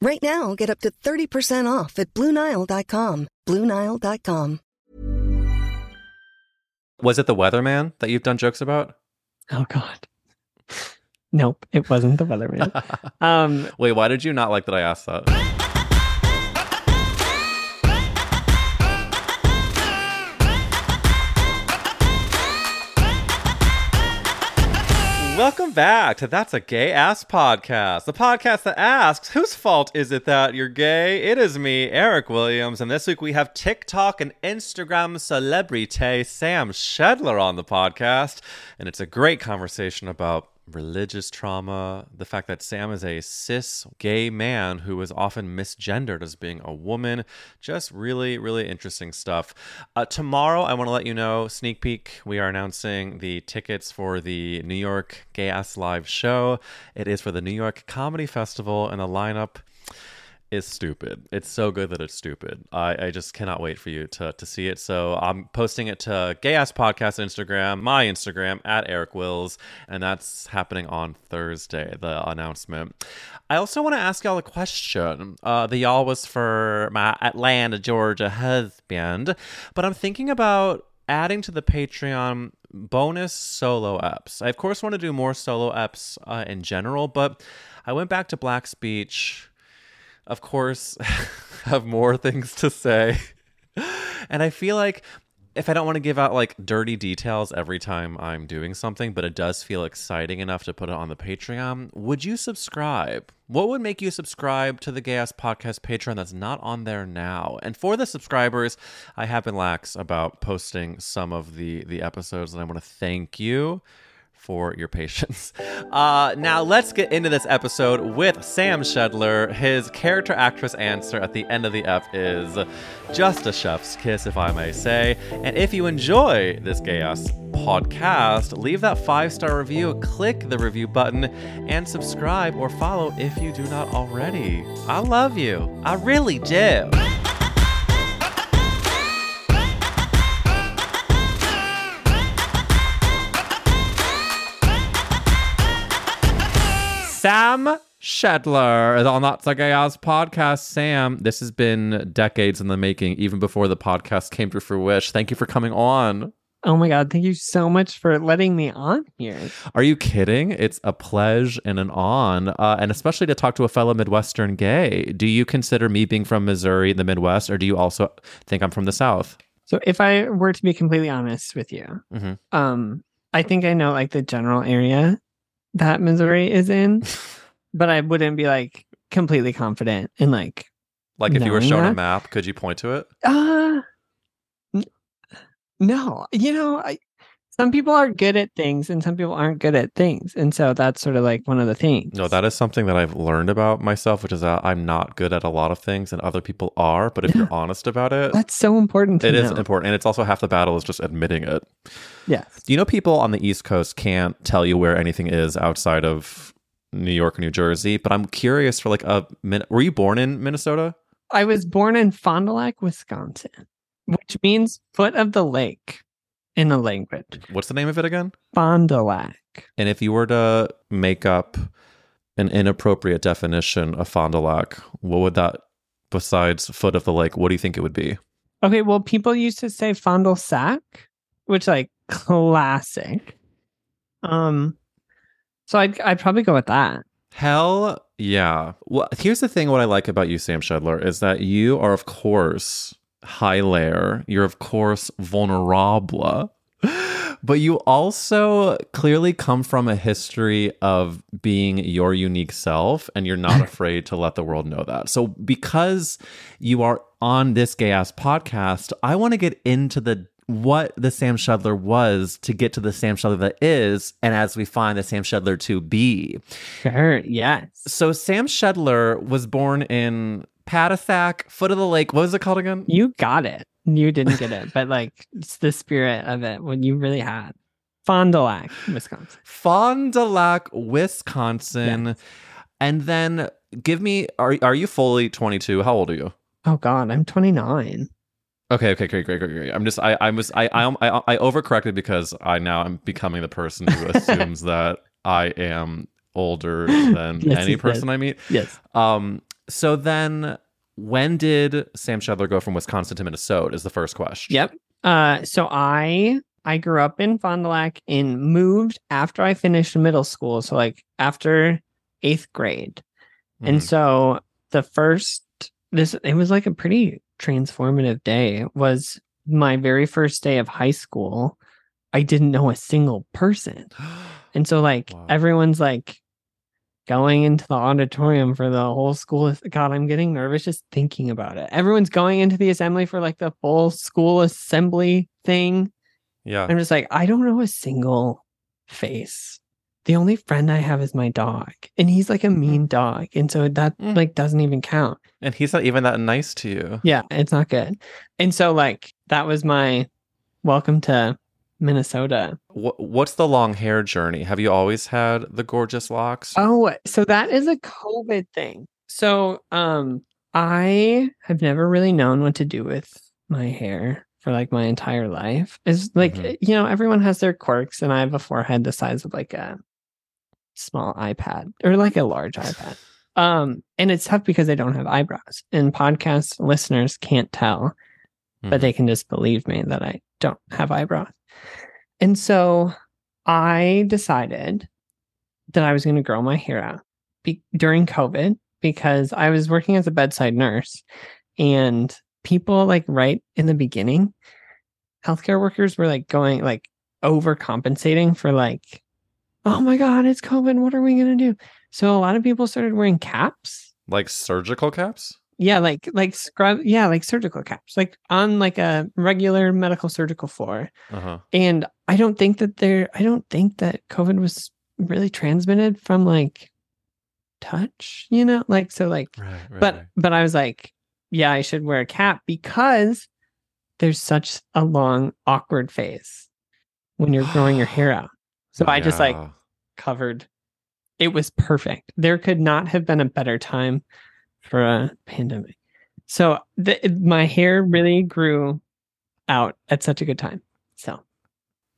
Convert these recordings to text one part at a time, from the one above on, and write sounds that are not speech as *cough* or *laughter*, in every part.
Right now, get up to 30% off at BlueNile.com. BlueNile.com. Was it the weatherman that you've done jokes about? Oh God. Nope, it wasn't the weatherman. *laughs* um, Wait, why did you not like that I asked that? Welcome back to That's a Gay Ass Podcast, the podcast that asks, whose fault is it that you're gay? It is me, Eric Williams, and this week we have TikTok and Instagram celebrity Sam Schedler on the podcast, and it's a great conversation about religious trauma, the fact that Sam is a cis gay man who is often misgendered as being a woman. Just really, really interesting stuff. Uh, tomorrow, I want to let you know sneak peek, we are announcing the tickets for the New York Gay Ass Live show. It is for the New York Comedy Festival, and the lineup is stupid. It's so good that it's stupid. I, I just cannot wait for you to, to see it. So I'm posting it to Gay Ass Podcast Instagram, my Instagram at Eric Wills, and that's happening on Thursday, the announcement. I also want to ask y'all a question. Uh, the y'all was for my Atlanta, Georgia husband, but I'm thinking about adding to the Patreon bonus solo eps. I, of course, want to do more solo eps uh, in general, but I went back to Black Speech of course, *laughs* have more things to say. *laughs* And I feel like if I don't want to give out like dirty details every time I'm doing something, but it does feel exciting enough to put it on the Patreon, would you subscribe? What would make you subscribe to the Gay Ass Podcast Patreon that's not on there now? And for the subscribers, I have been lax about posting some of the the episodes, and I want to thank you for your patience. *laughs* Uh, now, let's get into this episode with Sam Schedler. His character actress answer at the end of the F is just a chef's kiss, if I may say. And if you enjoy this gay ass podcast, leave that five star review, click the review button, and subscribe or follow if you do not already. I love you. I really do. Sam Schedler on That's a Gay Ass podcast. Sam, this has been decades in the making, even before the podcast came to fruition. Thank you for coming on. oh my God, thank you so much for letting me on here. Are you kidding? It's a pleasure and an on, uh, and especially to talk to a fellow Midwestern gay. Do you consider me being from Missouri, the Midwest, or do you also think I'm from the South? So if I were to be completely honest with you, Mhm. um, I think I know like the general area that Missouri is in, *laughs* but I wouldn't be like completely confident in like Like if you were shown a map, could you point to it? uh n- no, you know, I some people are good at things and some people aren't good at things. And so that's sort of like one of the things. No, that is something that I've learned about myself, which is that I'm not good at a lot of things, and other people are. But if you're *laughs* honest about it, that's so important to it know. is important, and it's also half the battle is just admitting it. Yes. You know, people on the East Coast can't tell you where anything is outside of New York or New Jersey. But I'm curious for like a minute. Were you born in Minnesota? I was born in Fond du Lac, Wisconsin, which means foot of the lake in the language. What's the name of it again? Fond du Lac. And if you were to make up an inappropriate definition of Fond du Lac, what would that, besides foot of the lake, what do you think it would be? Okay, well, people used to say Fond du Sac, which like classic. Um, so I'd I'd probably go with that. Hell yeah. Well, here's the thing what I like about you, Sam Schedler, is that you are, of course, high layer. You're, of course, vulnerable. But you also clearly come from a history of being your unique self, and you're not *laughs* afraid to let the world know that. So, because you are on this gay ass podcast, I want to get into the what the Sam Schedler was to get to the Sam Schedler that is, and as we find the Sam Schedler to be. Sure. Yes. So Sam Schedler was born in Patasac, foot of the lake. What was it called again? You got it. You didn't get it, but like it's the spirit of it when you really had Fond du Lac, Wisconsin. Fond du Lac, Wisconsin. And then give me are are you fully 22? How old are you? Oh God, I'm 29. Okay, okay, great, great, great, great. I'm just I I was I I I, I overcorrected because I now I'm becoming the person who *laughs* assumes that I am older *laughs* than Yes, any yes, person I meet. Yes. Um so then when did Sam Schedler go from Wisconsin to Minnesota is the first question. Yep. Uh, so I I grew up in Fond du Lac and moved after I finished middle school. So like after eighth grade. And Mhm. so the first this it was like a pretty transformative day. Was my very first day of high school. I didn't know a single person. *gasps* And so like Wow. everyone's like going into the auditorium for the whole school. God, I'm getting nervous just thinking about it. Everyone's going into the assembly for like the full school assembly thing. yeah. I'm just like, I don't know a single face. The only friend I have is my dog, and he's like a mean dog, and so that Mm. like doesn't even count. And he's not even that nice to you. Yeah, it's not good. And so like that was my welcome to Minnesota. What's the long hair journey? Have you always had the gorgeous locks? Oh, so that is a COVID thing. So, um, I have never really known what to do with my hair for like my entire life. Is like Mhm. you know everyone has their quirks, and I have a forehead the size of like a small iPad or like a large iPad. *sighs* Um, and it's tough because I don't have eyebrows, and podcast listeners can't tell but Mhm. they can just believe me that I don't have eyebrows. And so I decided that I was going to grow my hair out be- during COVID because I was working as a bedside nurse and people like right in the beginning, healthcare workers were like going like overcompensating for like, oh my God, it's COVID. What are we going to do? So a lot of people started wearing caps like surgical caps? Yeah, like like scrub. Yeah, like surgical caps, like on like a regular medical surgical floor. Uh-huh. And I don't think that there. I don't think that COVID was really transmitted from like touch. You know, like so like. Right, right. But right. but I was like, yeah, I should wear a cap because there's such a long awkward phase when you're growing your hair out. *gasps* So I just like covered. It was perfect. There could not have been a better time for a pandemic. So the, my hair really grew out at such a good time. So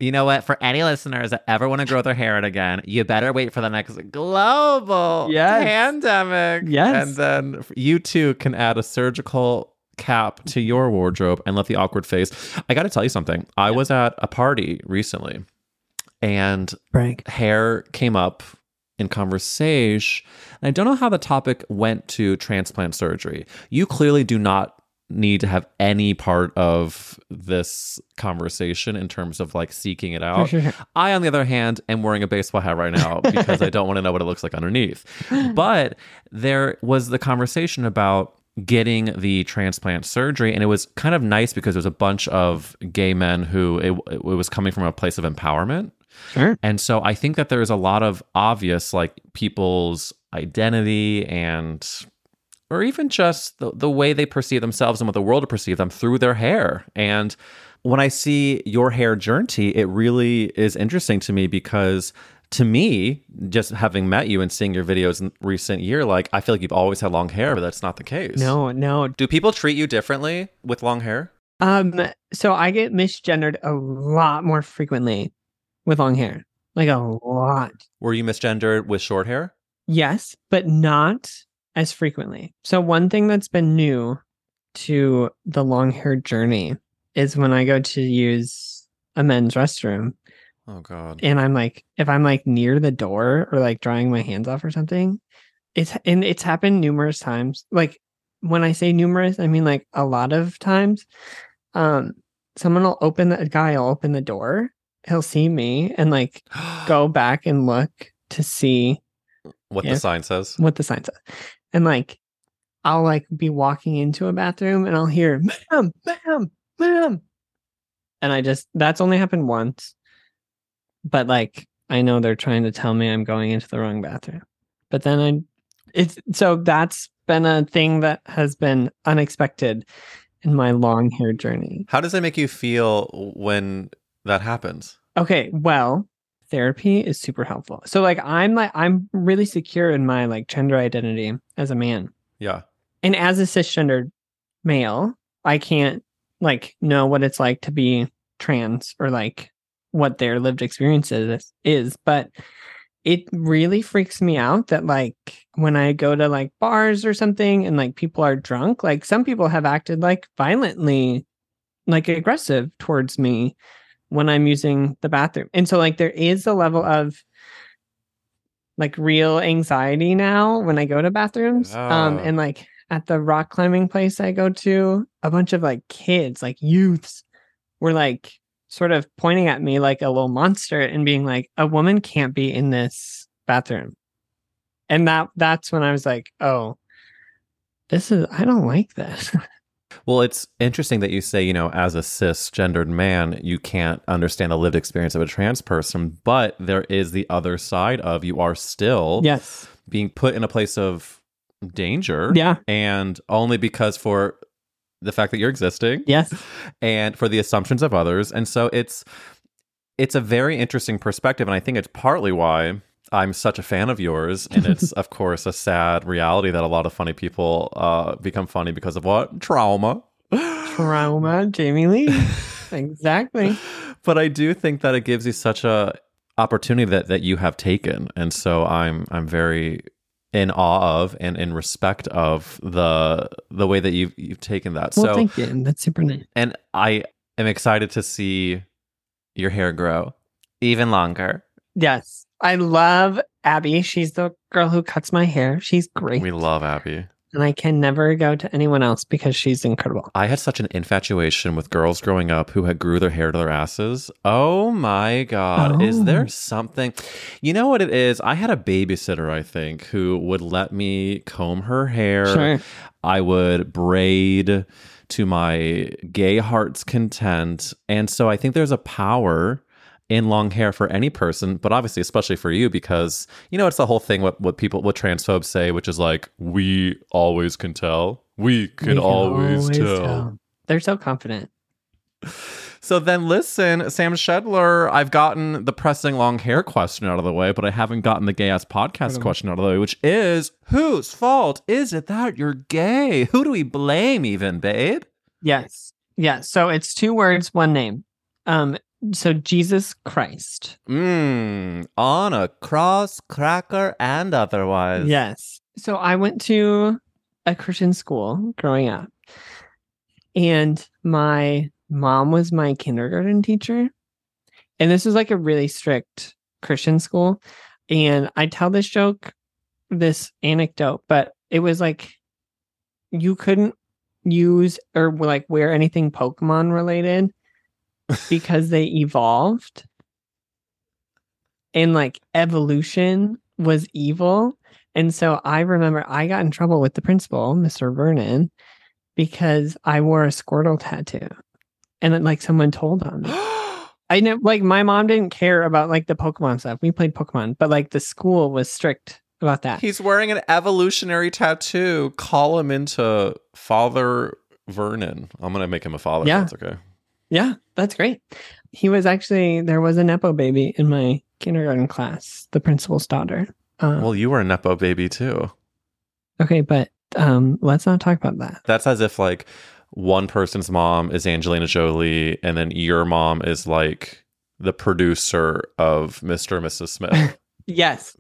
You know what? For any listeners that ever want to grow their hair out again, you better wait for the next global Yes. pandemic. Yes. And then you too can add a surgical cap to your wardrobe and let the awkward face. I got to tell you something. I was at a party recently and Frank. hair came up in conversation. And I don't know how the topic went to transplant surgery. You clearly do not need to have any part of this conversation in terms of like seeking it out. sure. I, on the other hand, am wearing a baseball hat right now *laughs* because I don't want to know what it looks like underneath. But there was the conversation about getting the transplant surgery, and it was kind of nice because there was a bunch of gay men who it, it was coming from a place of empowerment. Sure. And so I think that there's a lot of obvious like people's identity and or even just the, the way they perceive themselves and what the world will perceive them through their hair. And when I see your hair journey, it really is interesting to me because to me, just having met you and seeing your videos in recent year, like I feel like you've always had long hair, but that's not the case. No, no. Do people treat you differently with long hair? Um, so I get misgendered a lot more frequently with long hair. Like a lot. Were you misgendered with short hair? Yes, but not as frequently. So one thing that's been new to the long hair journey is when I go to use a men's restroom, Oh God. and I'm like, if I'm like near the door or like drying my hands off or something, it's and it's happened numerous times. Like when I say numerous, I mean like a lot of times. Um, someone will open the a guy will open the door, he'll see me and like *gasps* go back and look to see what Yeah. the sign says. what the sign says. And like I'll like be walking into a bathroom and I'll hear ma'am, ma'am, ma'am. And I just that's only happened once. But like I know they're trying to tell me I'm going into the wrong bathroom. But then I it's so that's been a thing that has been unexpected in my long hair journey. How does it make you feel when that happens? Okay, well, therapy is super helpful. So like I'm like I'm really secure in my like gender identity as a man. Yeah. and as a cisgendered male, I can't like know what it's like to be trans or like what their lived experience is, is. But it really freaks me out that like when I go to like bars or something and like people are drunk, like some people have acted like violently, like aggressive towards me when I'm using the bathroom. And so like there is a level of like real anxiety now when I go to bathrooms. Um and like at the rock climbing place I go to, a bunch of like kids, like youths were like sort of pointing at me like a little monster and being like, a woman can't be in this bathroom. And that that's when I was like, oh, this is I don't like this. *laughs* Well, it's interesting that you say, you know, as a cisgendered man, you can't understand the lived experience of a trans person, but there is the other side of you are still yes. being put in a place of danger. Yeah. And only because for the fact that you're existing Yes. and for the assumptions of others. And so it's it's a very interesting perspective and I think it's partly why I'm such a fan of yours and *laughs* it's of course a sad reality that a lot of funny people uh become funny because of what? Trauma. Trauma, Jamie Lee. *laughs* exactly. but I do think that it gives you such a opportunity that that you have taken, and so I'm I'm very in awe of and in respect of the the way that you've you've taken that. Well, so thank you. That's super nice. and I am excited to see your hair grow even longer. Yes. I love Abby. She's the girl who cuts my hair. She's great. We love Abby. and I can never go to anyone else because she's incredible. I had such an infatuation with girls growing up who had grew their hair to their asses. Oh my god, is Oh. there something? You know what it is? I had a babysitter, I think, who would let me comb her hair. Sure. I would braid to my gay heart's content. And so I think there's a power in long hair for any person, but obviously especially for you because you know it's the whole thing what what people what transphobes say, which is like we always can tell. We can, We can always, tell. They're so confident. So then listen, Sam Schedler, I've gotten the pressing long hair question out of the way, but I haven't gotten the gay ass podcast What am I- question out of the way, which is whose fault is it that you're gay? Who do we blame even, babe? Yes. Yeah. So it's two words, one name. Um, so Jesus Christ. Mmm, on a cross cracker and otherwise. Yes. So I went to a Christian school growing up, and my mom was my kindergarten teacher. And this was like a really strict Christian school. And I tell this joke, this anecdote, but it was like you couldn't use or like wear anything Pokemon related because they evolved. And like evolution was evil. And so I remember I got in trouble with the principal, Mr. Vernon, because I wore a Squirtle tattoo. And then, like someone told on me. *gasps* I know like my mom didn't care about like the Pokemon stuff. We played Pokemon, but like the school was strict about that. He's wearing an evolutionary tattoo. Call him into Father Vernon. I'm gonna make him a father. Yeah. That's okay. Yeah, that's great. He was actually there was a nepo baby in my kindergarten class, the principal's daughter. Um, Well, you were a nepo baby too. okay, but um, let's not talk about that. That's as if like one person's mom is Angelina Jolie, and then your mom is like the producer of Mr. and Mrs. Smith. *laughs* Yes.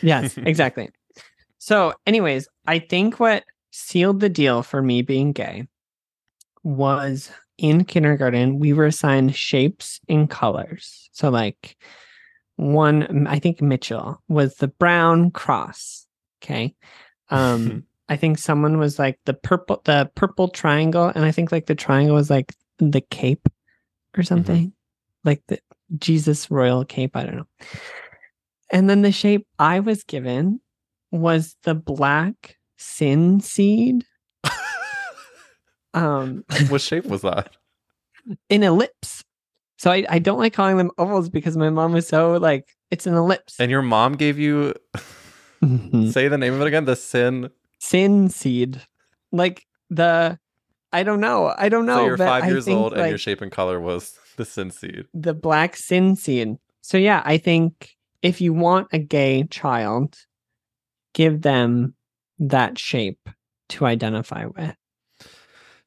Yes, *laughs* exactly. So, anyways, I think what sealed the deal for me being gay was in kindergarten, we were assigned shapes and colors. So, like, one, I think Mitchell was the brown cross. Okay. Um, *laughs* I think someone was like the purple, the purple triangle, and I think like the triangle was like the cape or something, like the Jesus royal cape. I don't know. And then the shape I was given was the black sin seed. Um, *laughs* what shape was that? an ellipse. So I, I don't like calling them ovals because my mom was so like it's an ellipse. And your mom gave you Mhm. *laughs* say the name of it again? The sin. sin seed, like the I don't know. I don't know. so you're five years think, old and your shape and color was the sin seed. the black sin seed. So yeah, I think if you want a gay child, give them that shape to identify with.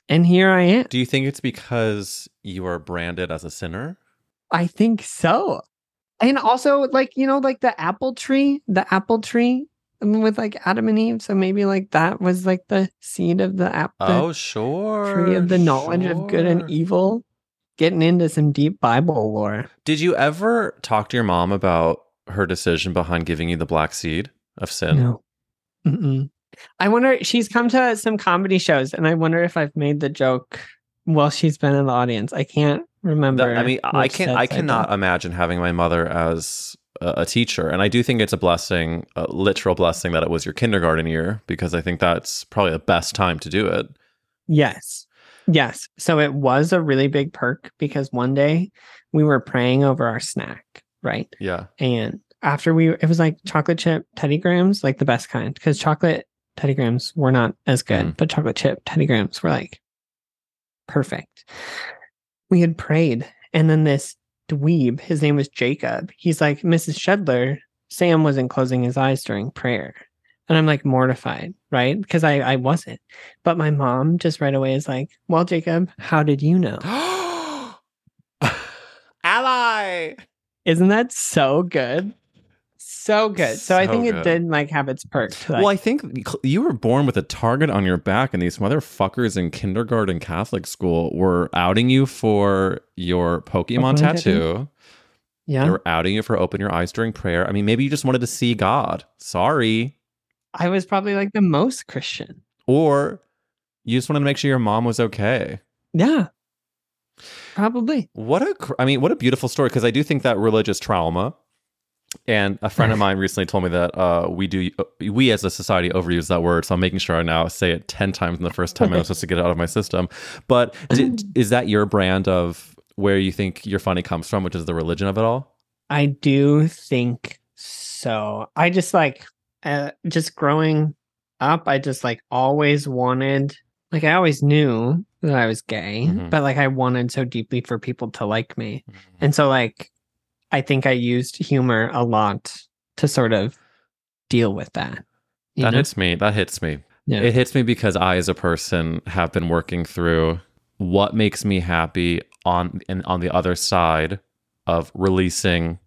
And here I am. Do you think it's because you are branded as a sinner? I think so. And also like, you know, like the apple tree, the apple tree with like Adam and Eve. So maybe like that was like the seed of the apple. oh, sure. tree of the knowledge of good and evil. Getting into some deep Bible lore. Did you ever talk to your mom about her decision behind giving you the black seed of sin? No. Mm-mm. I wonder, she's come to some comedy shows, and I wonder if I've made the joke while she's been in the audience. I can't remember. That- I mean, I can sets I cannot imagine having my mother as a, a teacher, and I do think it's a blessing, a literal blessing that it was your kindergarten year because I think that's probably the best time to do it. Yes. Yes. So it was a really big perk because one day we were praying over our snack, right? Yeah, And after we, it was like chocolate chip Teddy Grahams, like the best kind, because chocolate Teddy Grahams were not as good, Mm. but chocolate chip Teddy Grahams were like perfect. We had prayed, and then this dweeb, his name was Jacob. He's like, Mrs. Schedler, Sam wasn't closing his eyes during prayer. And I'm like mortified, right? Because I, I wasn't. But my mom just right away is like, Well, Jacob, how did you know? *gasps* ally. Isn't that so good? So good. So, I think good. it did like have its perks. Well, I think you were born with a target on your back, and these motherfuckers in kindergarten Catholic school were outing you for your Pokemon Pokemon tattoo. They yeah. They were outing you for open your eyes during prayer. I mean, maybe you just wanted to see God. Sorry. I was probably like the most Christian. Or you just wanted to make sure your mom was okay. Yeah. Probably. What a, I mean, what a beautiful story. Because I do think that religious trauma, and a friend of mine recently told me that uh, we do, we as a society overuse that word. So I'm making sure I now say it 10 times in the first time I'm supposed to get it out of my system. But did, is that your brand of where you think your funny comes from, which is the religion of it all? I do think so. I just like uh, just growing up, I just like always wanted like I always knew that I was gay, Mhm. but like I wanted so deeply for people to like me. And so like I think I used humor a lot to sort of deal with that. you That know? hits me. That hits me. Yeah. It hits me because I, as a person, have been working through what makes me happy on and on the other side of releasing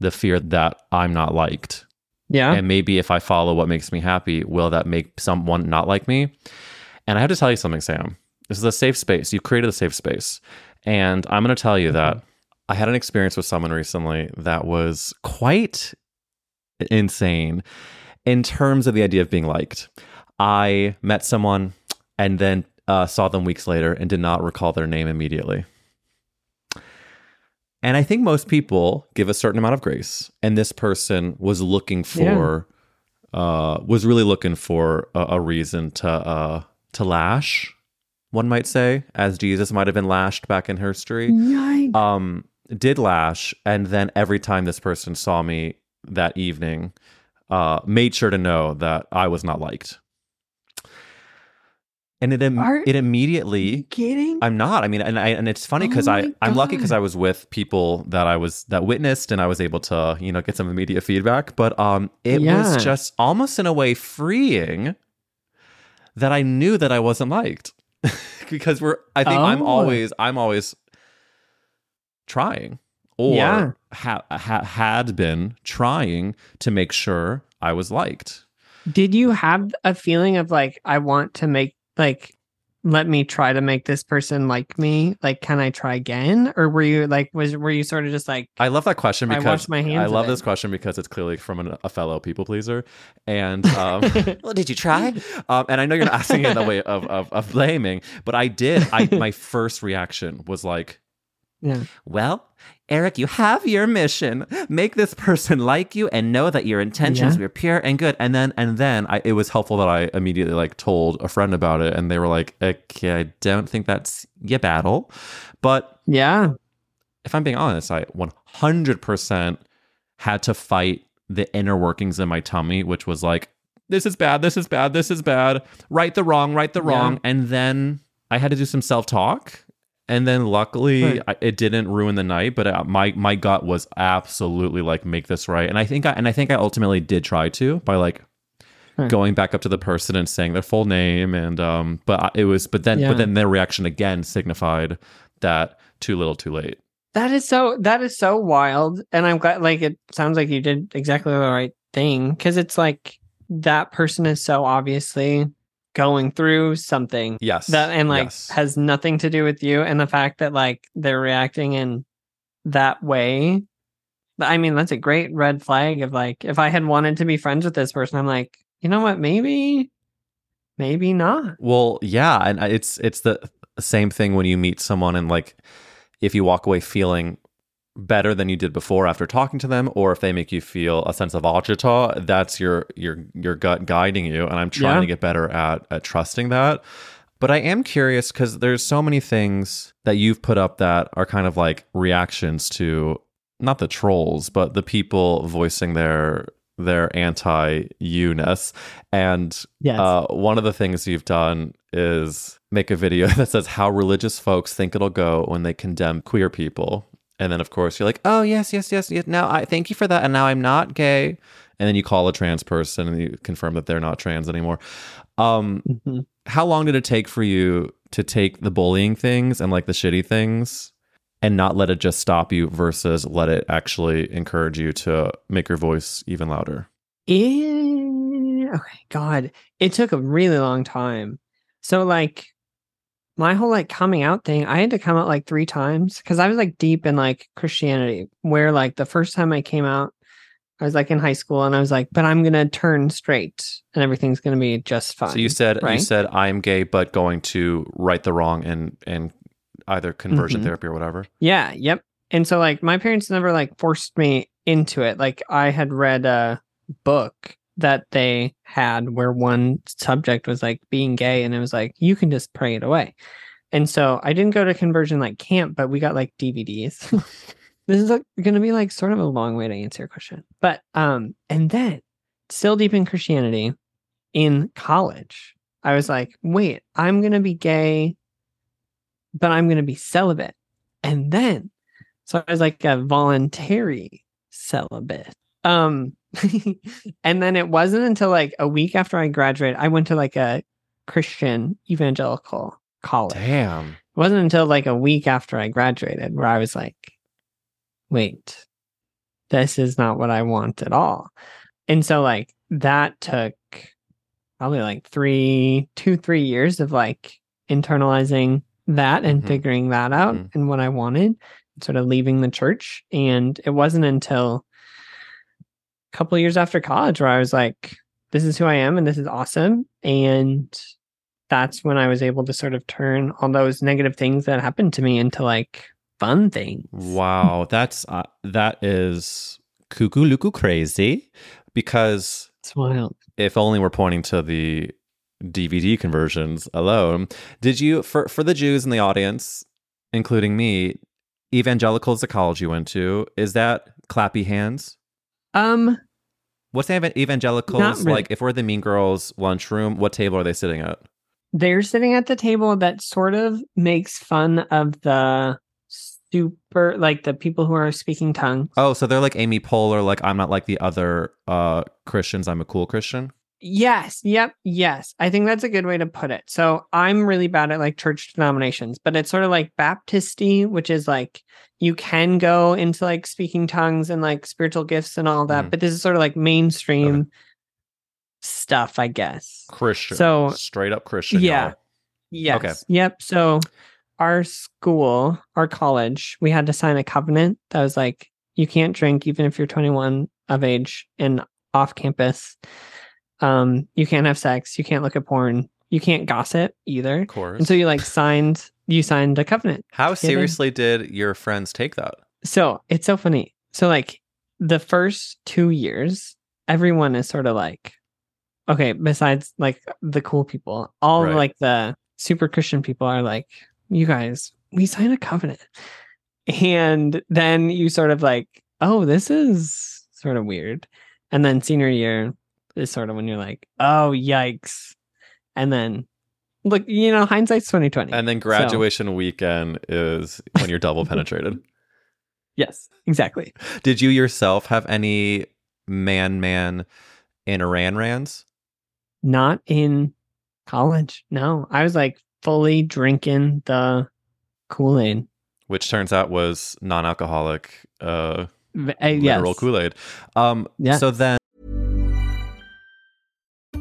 the fear that I'm not liked. yeah. And maybe if I follow what makes me happy, will that make someone not like me? And I have to tell you something, Sam. This is a safe space. You've created a safe space. And I'm going to tell you that I had an experience with someone recently that was quite insane in terms of the idea of being liked. I met someone and then uh, saw them weeks later and did not recall their name immediately. And I think most people give a certain amount of grace. And this person was looking for, uh, was really looking for a, a reason to uh, to lash, one might say, as Jesus might have been lashed back in history Yikes. um did lash and then every time this person saw me that evening uh made sure to know that i was not liked and it im- Are- it immediately kidding? i'm not i mean and i and it's funny Oh because i my i'm lucky because i was with people that i was that witnessed and i was able to you know get some immediate feedback but um it Yeah. was just almost in a way freeing that i knew that i wasn't liked *laughs* because we're i think i'm Oh. always i'm always trying or Yeah. ha- ha- had been trying to make sure I was liked. Did you have a feeling of like I want to make like let me try to make this person like me. Like, can I try again? Or were you like, was were you sort of just like, I love that question I because washed my hands I love this question because it's clearly from an, a fellow people pleaser. And *laughs* um, *laughs* well, did you try? Um, and I know you're not asking it in the way of, of of blaming, but I did. I my *laughs* first reaction was like, yeah, Well, Eric, you have your mission. Make this person like you and know that your intentions Yeah. were pure and good. And then and then I, it was helpful that I immediately like told a friend about it and they were like, "Okay, I don't think that's your battle." But yeah, if I'm being honest, I 100% had to fight the inner workings in my tummy, which was like, this is bad, this is bad, this is bad, right the wrong, right the Yeah. wrong. And then I had to do some self talk. And then luckily Right. I, it didn't ruin the night, but uh, my my gut was absolutely like make this right. And I think I and I think I ultimately did try to by like Right. going back up to the person and saying their full name and um but I- it was but then Yeah. but then their reaction again signified that too little too late. that is so that is so wild. And I'm glad. Like, it sounds like you did exactly the right thing because it's like that person is so obviously going through something Yes. that and like yes. has nothing to do with you and the fact that like they're reacting in that way i mean that's a great red flag of like if i had wanted to be friends with this person i'm like you know what maybe maybe not Well, yeah, and uh, it's it's the same thing when you meet someone and like if you walk away feeling better than you did before after talking to them or if they make you feel a sense of agita, that's your your your gut guiding you and I'm trying Yeah. to get better at at trusting that. But I am curious cuz there's so many things that you've put up that are kind of like reactions to not the trolls, but the people voicing their their anti-you-ness and yes uh, one of the things you've done is make a video *laughs* that says how religious folks think it'll go when they condemn queer people. And then, of course, you're like, oh, yes, yes, yes, yes. Now, I thank you for that. And now I'm not gay. And then you call a trans person and you confirm that they're not trans anymore. Um, Mhm. how long did it take for you to take the bullying things and like the shitty things and not let it just stop you versus let it actually encourage you to make your voice even louder? Eh, okay god it took a really long time so like my whole like coming out thing i had to come out like three times because i was like deep in like christianity where like the first time i came out i was like in high school and i was like but i'm gonna turn straight and everything's gonna be just fine So you said you said I'm gay, but going to right the wrong and and either conversion Mhm. therapy or whatever. Yeah, yep. And so like my parents never like forced me into it. Like I had read a book that they had where one subject was like being gay and it was like you can just pray it away. And so I didn't go to conversion like camp, but we got like DVDs. *laughs* this is going to be like sort of a long way to answer your question. But um and then still deep in Christianity in college, I was like, "Wait, I'm going to be gay but I'm going to be celibate." And then so I was like a voluntary celibate. Um *laughs* and then it wasn't until like a week after I graduated, I went to like a Christian evangelical college. Damn. It wasn't until like a week after I graduated where I was like, wait, this is not what I want at all. And so like that took probably like three, two, three years of like internalizing that and Mhm. figuring that out Mhm. and what I wanted, sort of leaving the church. And it wasn't until couple of years after college where I was like, this is who I am and this is awesome. And that's when I was able to sort of turn all those negative things that happened to me into like fun things. Wow, that's uh, that is cuckoo luku crazy because It's wild. if only we're pointing to the DVD conversions alone. Did you for for the Jews in the audience, including me, evangelical is the college you went to? Is that clappy hands? Um, What's evan- evangelicals really. like? If we're the Mean Girls lunchroom, what table are they sitting at? they're sitting at the table that sort of makes fun of the super like the people who are speaking tongues. Oh, so they're like Amy Poehler, like I'm not like the other uh Christians. I'm a cool Christian. Yes, yep, yes. I think that's a good way to put it. So I'm really bad at like church denominations, but it's sort of like Baptisty, which is like you can go into like speaking tongues and like spiritual gifts and all that, Mhm. but this is sort of like mainstream stuff, I guess. Christian. So- straight up Christian. Yeah. Yes. Okay. Yep. So our school, our college, we had to sign a covenant that was like you can't drink even if you're 21 of age and off campus. Um, you can't have sex, you can't look at porn, you can't gossip either. Of course. And so you like signed you signed a covenant. How seriously did your friends take that? So it's so funny. So like the first two years, everyone is sort of like, okay, besides like the cool people, all Right. like the super Christian people are like, you guys, we signed a covenant. And then you sort of like, oh, this is sort of weird. And then senior year is sort of when you're like, oh, yikes. And then look, you know, hindsight's 2020. And then graduation weekend is when you're double *laughs* penetrated. yes, exactly. Did you yourself have any man man in Iran rans? Not in college. No, I was like fully drinking the Kool Aid. Which turns out was non alcoholic, uh, Yes. literal Kool Aid. Um, Yeah. So then,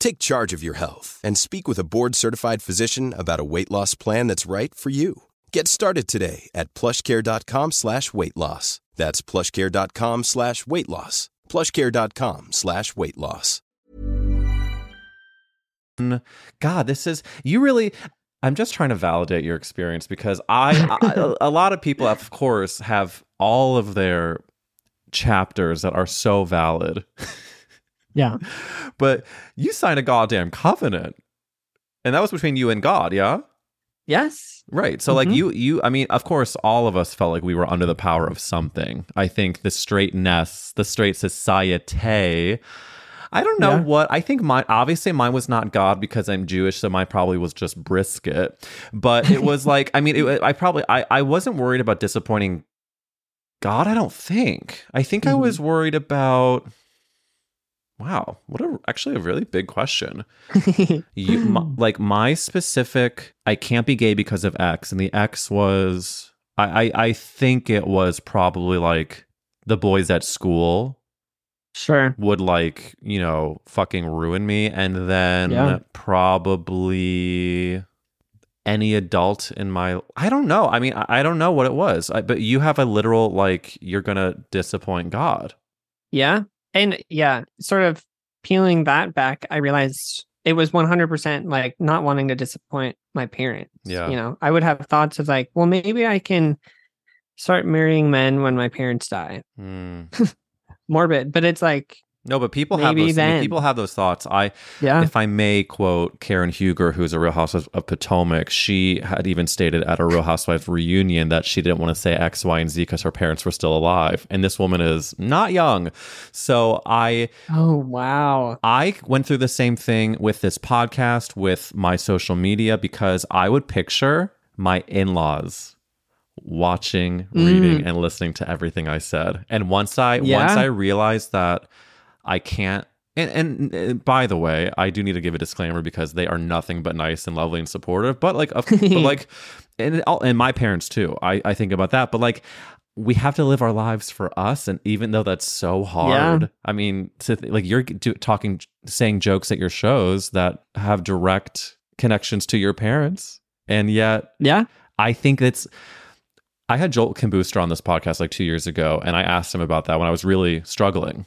Take charge of your health and speak with a board-certified physician about a weight loss plan that's right for you. Get started today at plushcare.com slash weight loss. That's plushcare.com slash weight loss. plushcare.com slash weight loss. God, this is you really. I'm just trying to validate your experience because I, I *laughs* a lot of people, of course, have all of their chapters that are so valid, *laughs* Yeah. *laughs* but you signed a goddamn covenant, and that was between you and God, yeah. Yes. Right. So like Mhm. you you I mean, of course all of us felt like we were under the power of something. I think the straightness, the straight society. I don't know Yeah. what I think mine obviously mine was not God because I'm Jewish, so mine probably was just brisket. But it was *laughs* like I mean it, I probably I, I wasn't worried about disappointing God, I don't think. I think I Mhm. was worried about Wow, what a actually a really big question *laughs* you my, like my specific i can't be gay because of x and the x was I, I i think it was probably like the boys at school sure. would like you know fucking ruin me and then Yeah. probably any adult in my i don't know i mean i, I don't know what it was I, but you have a literal like you're gonna disappoint god Yeah. And yeah, sort of peeling that back, I realized it was 100% like not wanting to disappoint my parents. Yeah. You know, I would have thoughts of like, well, maybe I can start marrying men when my parents die. Hmm. *laughs* Morbid, but it's like, No, but people have those. I mean, people have those thoughts. I, Yeah. if I may quote Karen Huger, who's a Real Housewife of Potomac, she had even stated at a Real Housewife reunion that she didn't want to say X, Y, and Z because her parents were still alive, and this woman is not young. So I, oh wow. I went through the same thing with this podcast, with my social media, because I would picture my in-laws watching, reading, mm. and listening to everything I said. And once I Yeah. once I realized that I can't and, and uh, by the way, I do need to give a disclaimer because they are nothing but nice and lovely and supportive. But like, of, *laughs* but like, and all- and my parents too. I I think about that. But like, we have to live our lives for us, and even though that's so hard, I mean, to th- like you're do, talking, saying jokes at your shows that have direct connections to your parents, and yet Yeah. I think it's I had Joel Kim Booster on this podcast like two years ago, and I asked him about that when I was really struggling,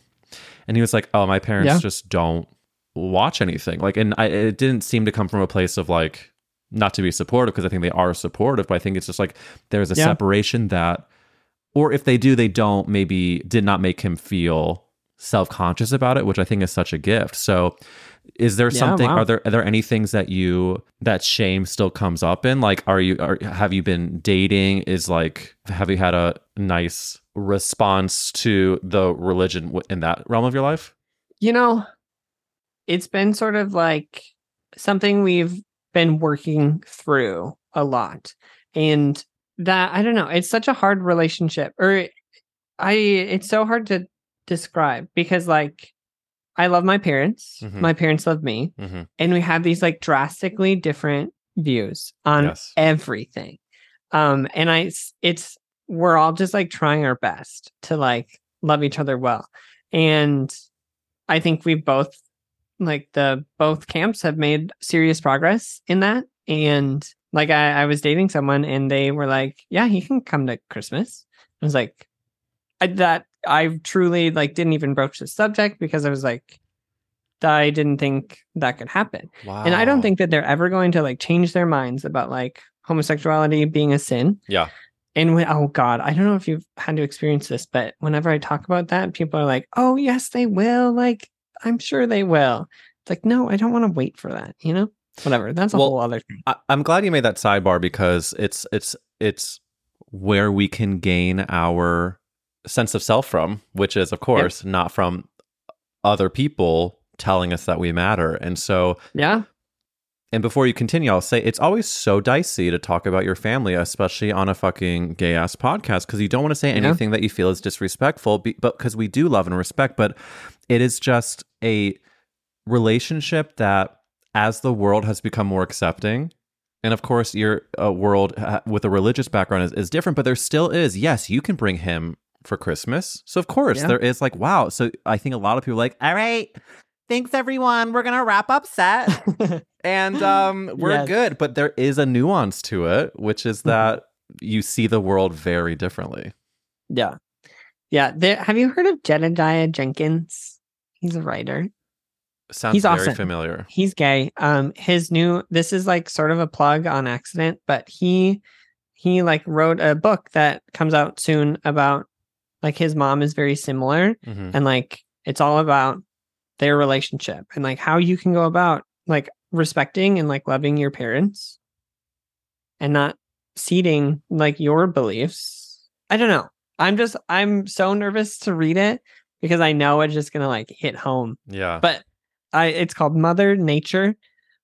and he was like, "Oh, my parents Yeah. just don't watch anything." Like, and I, it didn't seem to come from a place of like not to be supportive because I think they are supportive, but I think it's just like there's a Yeah. separation that, or if they do, they don't. Maybe did not make him feel self conscious about it, which I think is such a gift. So is there Yeah, something wow. are there are there any things that you that shame still comes up in like are you are have you been dating is like have you had a nice response to the religion in that realm of your life You know, it's been sort of like something we've been working through a lot. And that I don't know, it's such a hard relationship or I it's so hard to describe because like I love my parents, Mhm. my parents love me, mm-hmm. and we have these like drastically different views on Yes. everything. Um and I it's we're all just like trying our best to like love each other well. And I think we both like the both camps have made serious progress in that. And like I, I was dating someone and they were like, Yeah, he can come to Christmas. I was like, I, that I truly like didn't even broach the subject because I was like, I didn't think that could happen. wow And I don't think that they're ever going to like change their minds about like homosexuality being a sin. yeah And when, oh God, I don't know if you've had to experience this, but whenever I talk about that, people are like, oh, yes, they will. Like, I'm sure they will. It's like, no, I don't want to wait for that, you know? Whatever. That's a Well, whole other thing. I, I'm glad you made that sidebar because it's it's it's where we can gain our sense of self from, which is of course not from other people telling us that we matter. And so Yeah. And before you continue, I'll say it's always so dicey to talk about your family, especially on a fucking gay ass podcast, because you don't want to say Yeah. anything that you feel is disrespectful, be, but because we do love and respect. But it is just a relationship that, as the world has become more accepting, and of course, your uh, world uh, with a religious background is, is different, but there still is. Yes, you can bring him for Christmas. So, of course, Yeah. there is like, wow. So, I think a lot of people are like, all right, thanks everyone. We're going to wrap up set *laughs* and um, we're Yes. good. But there is a nuance to it, which is Mhm. that you see the world very differently. yeah. Yeah. There, have you heard of Jedidiah Jenkins? He's a writer. Sounds He's very awesome. familiar. He's gay. Um, his new this is like sort of a plug on accident, but he he like wrote a book that comes out soon about like his mom is very similar Mhm. and like it's all about their relationship and like how you can go about like respecting and like loving your parents and not ceding like your beliefs. I don't know. I'm just I'm so nervous to read it because I know it's just gonna like hit home Yeah. but I it's called Mother Nature,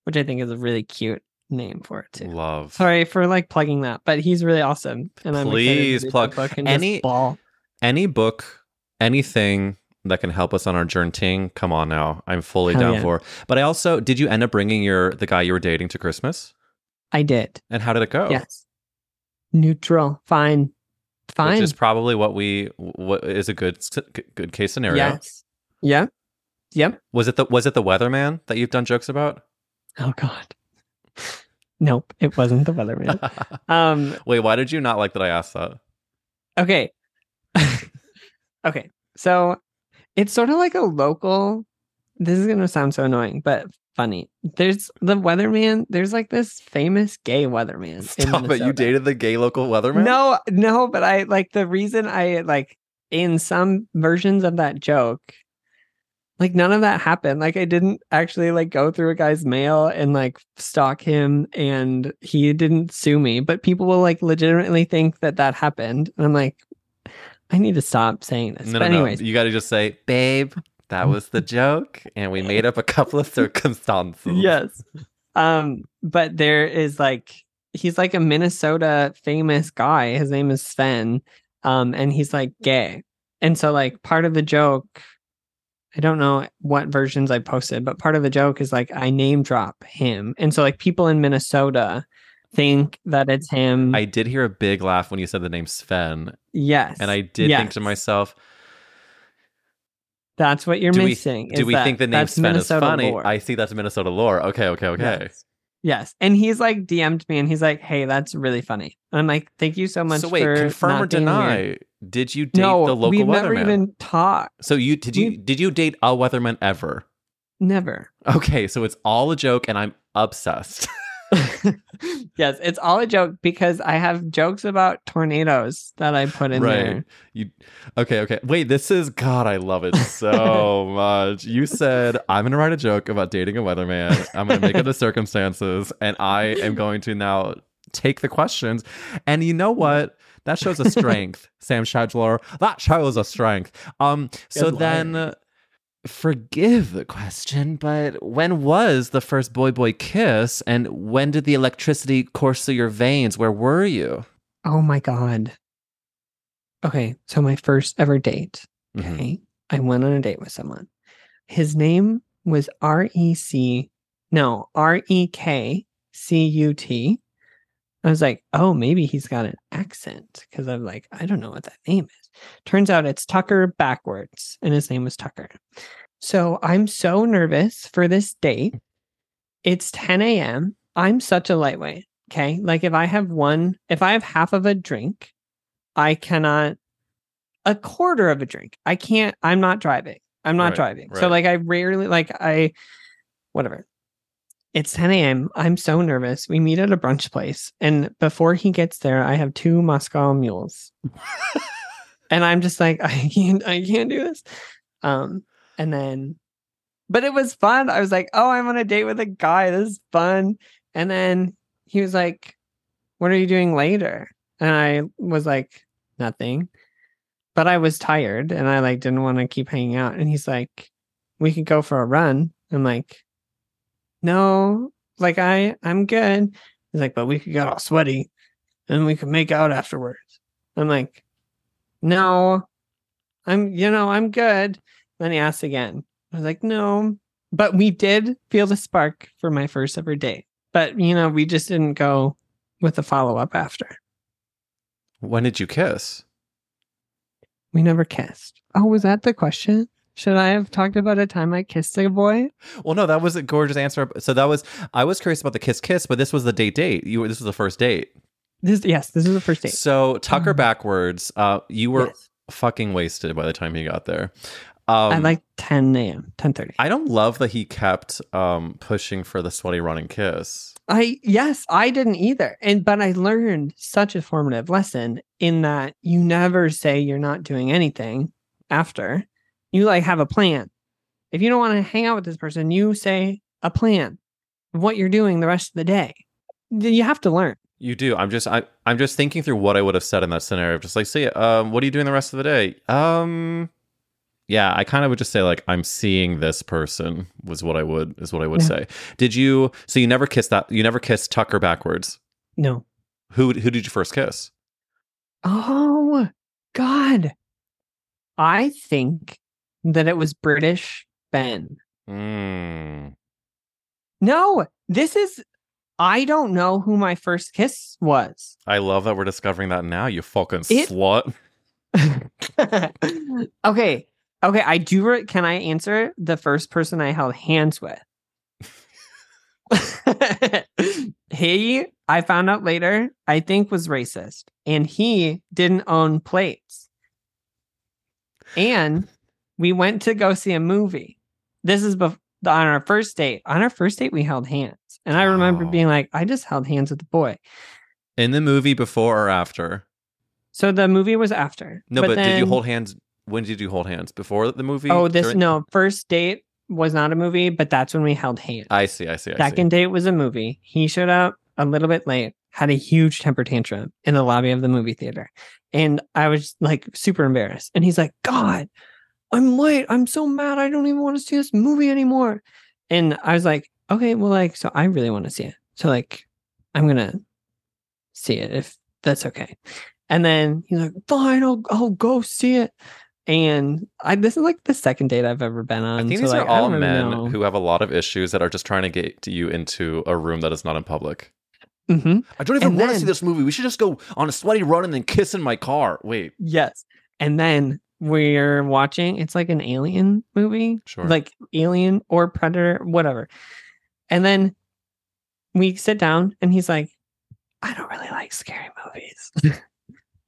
which I think is a really cute name for it too. Love. Sorry for like plugging that, but he's really awesome. And I'm excited to Please plug the book and any- ball. Any book, anything that can help us on our journey, come on now. I'm fully Hell down yeah. for. But I also, did you end up bringing your the guy you were dating to Christmas? I did. And how did it go? Yes. Neutral. Fine. Fine. Which is probably what we what is a good good case scenario. Yes. Yeah. Yep. Was it the was it the weatherman that you've done jokes about? Oh God. Nope. It wasn't the weatherman. *laughs* um. Wait, why did you not like that I asked that? Okay. *laughs* okay. So it's sort of like a local. This is gonna sound so annoying, but funny. There's the weatherman. There's like this famous gay weatherman. Stop it! You dated the gay local weatherman? No, no, but I like the reason I like in some versions of that joke, like none of that happened. Like I didn't actually like go through a guy's mail and like stalk him and he didn't sue me, but people will like legitimately think that that happened. And I'm like I need to stop saying this. No, but no, no. anyways, You got to just say, babe, that was the joke. And we made up a couple of circumstances. yes. Um, but there is like he's like a Minnesota famous guy. His name is Sven. Um, and he's like gay. And so like part of the joke, I don't know what versions I posted, but part of the joke is like I name drop him. And so like people in Minnesota think that it's him. I did hear a big laugh when you said the name Sven. yes. And I did think to myself, that's what you're do we, missing. do we that think the name Sven is funny? lore. I see that's Minnesota lore. Okay, okay, okay. Yes. Yes. And he's like DM'd me and he's like, hey, that's really funny. And I'm like, thank you so much. So wait, for confirm not or deny? weird." Did you date No, the local we've never weatherman? even talked. So you did you we- did you date a weatherman ever? Never. Okay, so it's all a joke, and I'm obsessed. *laughs* *laughs* yes, it's all a joke because I have jokes about tornadoes that I put in right? there. You okay? Okay. Wait, this is God. I love it so *laughs* much. You said I'm gonna write a joke about dating a weatherman. I'm gonna make up the circumstances, and I am *laughs* going to now take the questions. And you know what? That shows a strength, Sam Schedler. That shows a strength. Um. So Good then. Forgive the question, but when was the first boy boy kiss and when did the electricity course through your veins? Where were you? Oh my God. Okay. So my first ever date. Mhm. Okay. I went on a date with someone. His name was R E C, no, R E K C U T. I was like, oh, maybe he's got an accent because I'm like, I don't know what that name is. Turns out it's Tucker backwards, and his name was Tucker. So I'm so nervous for this date. It's 10 a.m. I'm such a lightweight. Okay. Like if I have one, if I have half of a drink, I cannot, a quarter of a drink, I can't, I'm not driving. I'm not Right, driving. So like I rarely, like I, whatever. It's 10 a.m. I'm so nervous. We meet at a brunch place. And before he gets there, I have two Moscow mules. *laughs* and I'm just like, *laughs* I can't, I can't do this. Um, and then, but it was fun. I was like, oh, I'm on a date with a guy. This is fun. And then he was like, what are you doing later? And I was like, nothing. But I was tired and I like didn't want to keep hanging out. And he's like, we could go for a run. I'm like, no, like I, I'm good. He's like, but we could get all sweaty and we could make out afterwards. I'm like, no, I'm, you know, I'm good. Then he asked again. I was like, no, but we did feel the spark for my first ever date. But, you know, we just didn't go with a follow up after. When did you kiss? We never kissed. Oh, was that the question? Should I have talked about a time I kissed a boy? Well, no, that was a gorgeous answer. So that was I was curious about the kiss kiss, but this was the date date. You were this was the first date. This yes, this is the first date. So Tucker Mm. backwards, uh, you were Yes. fucking wasted by the time he got there. Um, At like 10 a.m., 10:30. I don't love that he kept um pushing for the sweaty running kiss. I yes, I didn't either. And but I learned such a formative lesson in that you never say you're not doing anything after. You like have a plan. If you don't want to hang out with this person, you say a plan of what you're doing the rest of the day. You have to learn. You do. I'm just I I'm just thinking through what I would have said in that scenario. Just like, say, um, what are you doing the rest of the day? Um yeah, I kind of would just say like I'm seeing this person was what I would is what I would Yeah. say. Did you so you never kissed that you never kissed Tucker backwards? No. Who who did you first kiss? Oh God. I think that it was British Ben. Mm. No, this is I don't know who my first kiss was. I love that we're discovering that now, you fucking It- slut. *laughs* okay. Okay, I do re- can I answer the first person I held hands with? *laughs* he I found out later, I think was racist and he didn't own plates. And we went to go see a movie. This is bef- on our first date. On our first date we held hands. And I remember Oh. being like, I just held hands with the boy. In the movie before or after? So the movie was after. No, but, did you hold hands when did you hold hands? Before the movie? Oh, this During- no first date was not a movie, but that's when we held hands. I see. I see. I Second see. date was a movie. He showed up a little bit late, had a huge temper tantrum in the lobby of the movie theater. And I was like super embarrassed. And he's like, God, I'm late. I'm so mad. I don't even want to see this movie anymore. And I was like, okay, well, like, so I really want to see it. So, like, I'm going to see it if that's okay. And then he's like, fine, I'll, I'll go see it. And I, this is like the second date I've ever been on. I think so, these like, are all men know. who have a lot of issues that are just trying to get you into a room that is not in public. Mhm. I don't even want to see this movie. We should just go on a sweaty run and then kiss in my car. Wait. Yes. And then we're watching, it's like an alien movie, Sure. like Alien or Predator, whatever. And then we sit down and he's like, I don't really like scary movies. *laughs*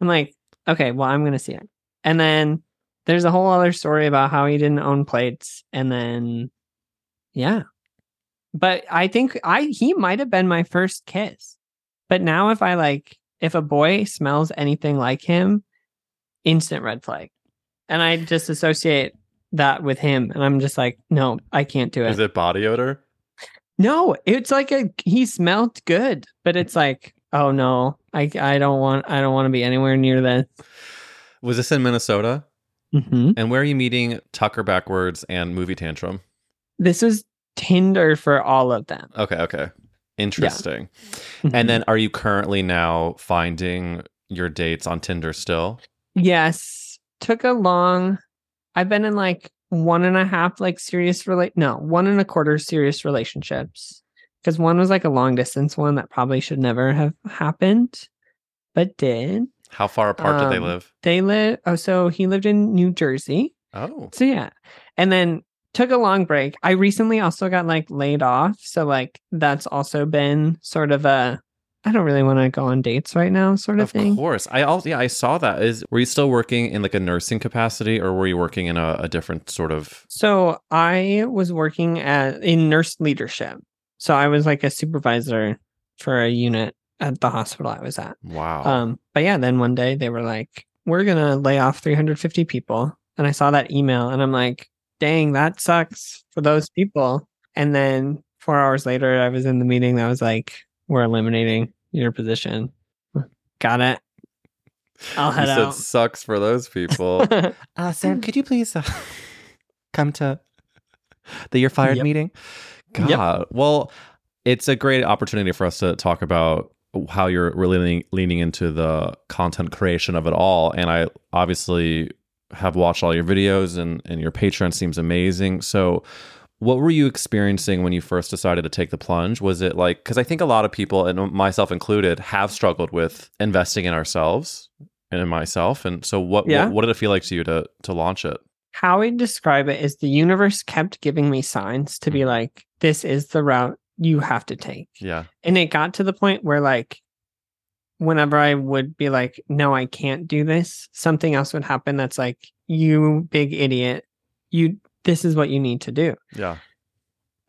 I'm like, okay, well, I'm going to see it. And then there's a whole other story about how he didn't own plates. And then, yeah. But I think I he might have been my first kiss. But now if I like if a boy smells anything like him, instant red flag. And I just associate that with him and I'm just like, no, I can't do it. Is it body odor? No, it's like a he smelled good, but it's like, oh no, I I don't want I don't want to be anywhere near this. Was this in Minnesota? hmm And where are you meeting Tucker backwards and movie tantrum? This was Tinder for all of them. Okay, okay. Interesting. Mhm. And then are you currently now finding your dates on Tinder still? Yes. Took a long I've been in like one and a half like serious relate no, one and a quarter serious relationships. Because one was like a long distance one that probably should never have happened, but did. How far apart did they Um, live? They live oh, so he lived in New Jersey. Oh. So yeah. And then took a long break. I recently also got like laid off. So like that's also been sort of a I don't really want to go on dates right now sort of, Of thing. course. I also yeah, I saw that. Is were you still working in like a nursing capacity or were you working in a, a different sort of So I was working at in nurse leadership. So I was like a supervisor for a unit at the hospital I was at. wow. Um, but yeah, then one day they were like, "We're gonna lay off 350 people," and I saw that email, and I'm like, "Dang, that sucks for those people." And then four hours later, I was in the meeting that was like, "We're eliminating your position." Got it. I'll you head said out. sucks for those people. *laughs* uh Sam, could you please uh, *laughs* come to the you're fired Yep. meeting? God. Yep. Well, it's a great opportunity for us to talk about how you're really leaning, leaning into the content creation of it all. And I obviously have watched all your videos and, and your Patreon seems amazing. So what were you experiencing when you first decided to take the plunge? Was it like because I think a lot of people, and myself included, have struggled with investing in ourselves and in myself. And so, what Yeah. what, what did it feel like to you to to launch it? How I describe it is the universe kept giving me signs to be mm. like, "This is the route you have to take." Yeah, and it got to the point where like whenever i would be like no i can't do this something else would happen that's like you big idiot you this is what you need to do. Yeah,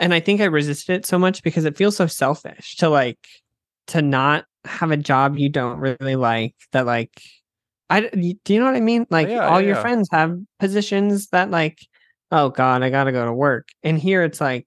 and i think i resisted it so much because it feels so selfish to like to not have a job you don't really like that like i do you know what i mean? Like yeah, all yeah, your yeah. friends have positions that like oh god i gotta go to work. And here it's like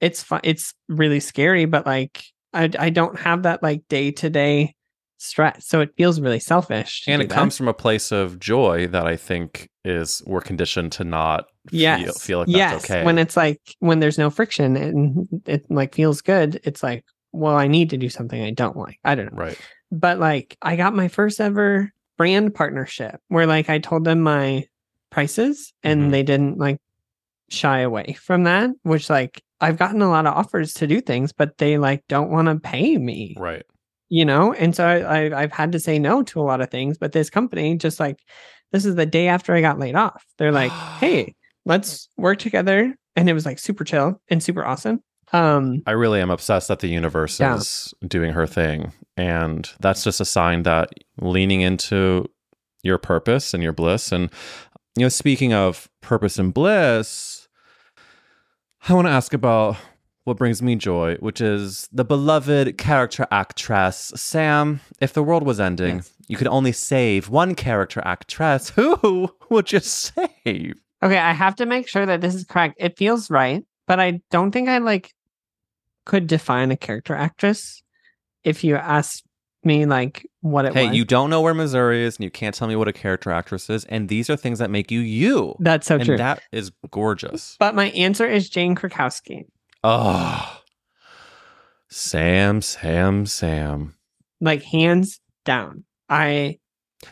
it's fun it's really scary but like i i don't have that like day to day stress. So it feels really selfish and it that. comes from a place of joy that I think is we're conditioned to not yes feel, feel like yes that's okay. when it's like when there's no friction and it like feels good it's like well i need to do something i don't like i don't know right, but like I got my first ever brand partnership where like I told them my prices and Mhm. they didn't like shy away from that, which like I've gotten a lot of offers to do things, but they like don't want to pay me, right, you know? And so I, I I've had to say no to a lot of things, but this company just like this is the day after I got laid off. They're like, "Hey, let's work together." And it was like super chill and super awesome. Um I really am obsessed that the universe Yeah. is doing her thing. And that's just a sign that leaning into your purpose and your bliss. And, you know, speaking of purpose and bliss, I want to ask about what brings me joy, which is the beloved character actress Sam. If the world was ending, Yes. you could only save one character actress. Who would you *laughs* save? Okay, I have to make sure that this is correct. It feels right, but I don't think I like could define a character actress if you asked me like what it Hey, was. you don't know where Missouri is, and you can't tell me what a character actress is, and these are things that make you you. That's so and true. that is gorgeous. but my answer is Jane Krakowski. Oh, Sam, Sam, Sam. Like hands down. I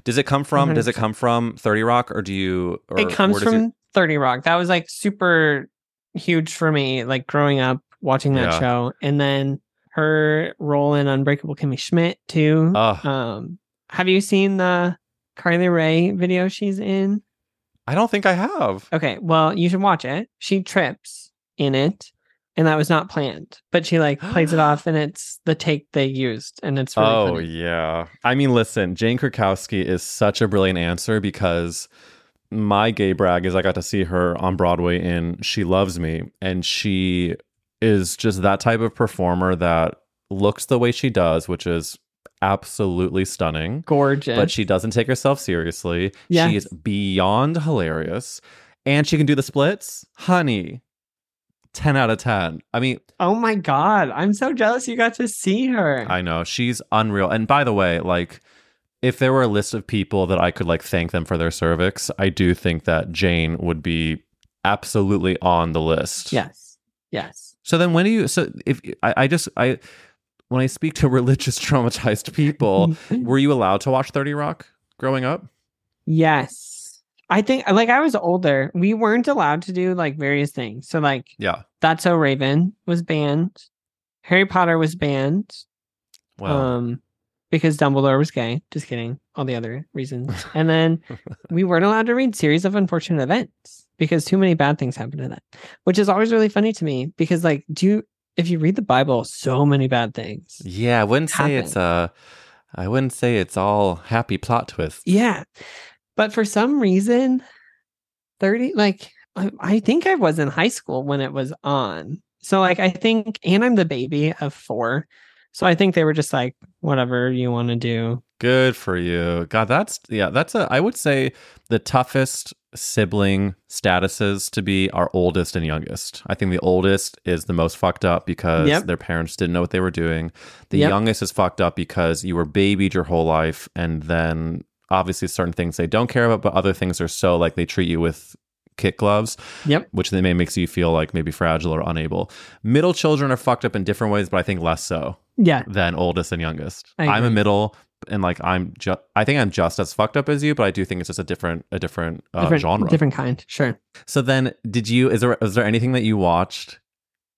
Does it come from? Does it come from Thirty Rock, or do you? Or it comes from your- 30 Rock. That was like super huge for me, like growing up watching that Yeah. show. And then her role in Unbreakable Kimmy Schmidt too. Ugh. Um, have you seen the Carly Rae video she's in? I don't think I have. Okay, well, you should watch it. She trips in it, and that was not planned. But she like plays it off, *gasps* and it's the take they used, and it's really oh funny. yeah. I mean, listen, Jane Krakowski is such a brilliant answer because my gay brag is I got to see her on Broadway in She Loves Me, and she is just that type of performer that looks the way she does, which is absolutely stunning. gorgeous. But she doesn't take herself seriously. She is beyond hilarious. And she can do the splits. Honey, 10 out of 10. I mean, oh my god, I'm so jealous you got to see her. I know she's unreal. And by the way, like if there were a list of people that I could like thank them for their cervix, I do think that Jane would be absolutely on the list. yes, yes. So then when do you so if I, I just I when I speak to *laughs* religious traumatized people, *laughs* were you allowed to watch 30 Rock growing up? Yes. I think like I was older. We weren't allowed to do like various things. So like Yeah. That's So Raven was banned. Harry Potter was banned. Well, Um because Dumbledore was gay. Just kidding. All the other reasons. And then *laughs* we weren't allowed to read series of unfortunate events because too many bad things happened in that. Which is always really funny to me because like do you if you read the Bible, so many bad things. yeah, I wouldn't say it's uh I wouldn't say it's all happy plot twists. Yeah. But for some reason, 30, like, I, I think I was in high school when it was on. So, like, I think, and I'm the baby of four. So I think they were just like, whatever you want to do. Good for you. God, that's yeah, that's a I would say the toughest sibling statuses to be our oldest and youngest. I think the oldest is the most fucked up because Yep. their parents didn't know what they were doing. The Yep. youngest is fucked up because you were babied your whole life and then obviously certain things they don't care about, but other things are so like they treat you with kit gloves, Yep. which then may makes you feel like maybe fragile or unable. Middle children are fucked up in different ways, but I think less so Yeah. than oldest and youngest. I'm a middle, and like I'm just. I think I'm just as fucked up as you, but I do think it's just a different, a different, uh, different, genre. different kind. Sure. So then, did you? Is there? Is there anything that you watched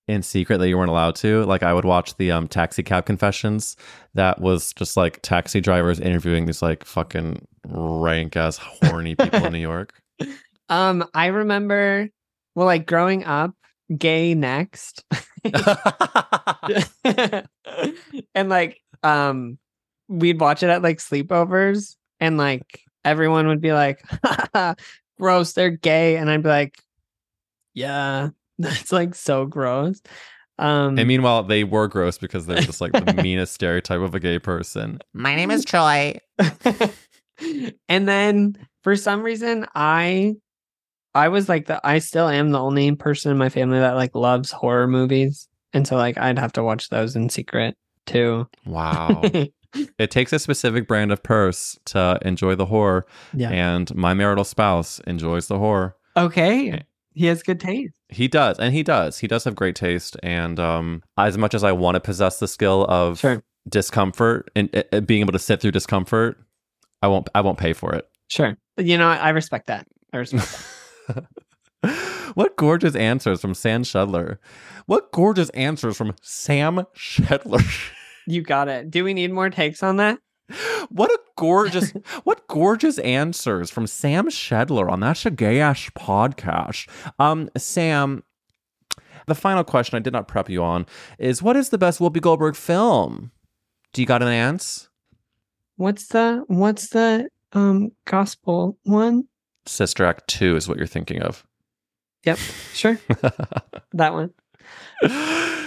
in secret that you weren't allowed to? Like I would watch the um taxi cab confessions. That was just like taxi drivers interviewing these like fucking rank ass horny people in New *laughs* York. Um, I remember, well, like growing up, gay next. *laughs* and like um we'd watch it at like sleepovers and like everyone would be like *laughs* gross they're gay and i'd be like yeah *laughs* that's like so gross um and meanwhile, they were gross because they're just like the *laughs* meanest stereotype of a gay person. My name is Troy. *laughs* and then for some reason i i was like the i still am the only person in my family that like loves horror movies and so like i'd have to watch those in secret too Wow. it takes a specific brand of purse to enjoy the horror, yeah and my marital spouse enjoys the horror. okay he has good taste He does, and he does. He does have great taste, and um, as much as I want to possess the skill of Sure. discomfort and uh, being able to sit through discomfort, I won't. I won't pay for it. sure you know i respect that i respect that *laughs* what gorgeous answers from Sam Schedler. What gorgeous answers from Sam Schedler. *laughs* you got it do we need more takes on that what a gorgeous, *laughs* what gorgeous answers from Sam Schedler on that a Gay Ass podcast. Um, Sam, the final question I did not prep you on is what is the best Whoopi Goldberg film? Do you got an answer? what's the what's the um gospel one Sister Act 2 is what you're thinking of. yep sure *laughs* that one *laughs*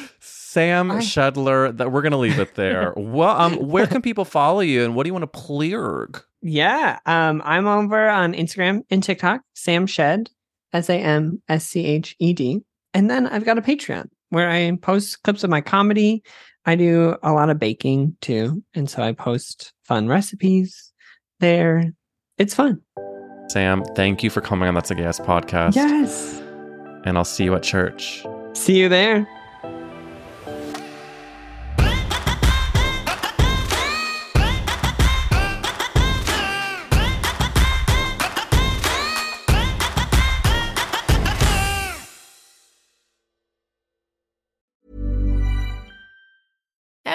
Sam I- Schedler. That we're gonna leave it there. *laughs* well, um, where can people follow you, and what do you want to plug? Yeah. Um, I'm over on Instagram and TikTok, Sam Sched, S A M S C H E D. And then I've got a Patreon where I post clips of my comedy. I do a lot of baking too. And so I post fun recipes there. It's fun. Sam, thank you for coming on That's a Gas podcast. Yes. And I'll see you at church. See you there.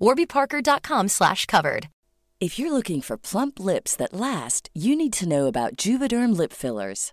warbyparker.com slash covered. If you're looking for plump lips that last, you need to know about Juvederm lip fillers.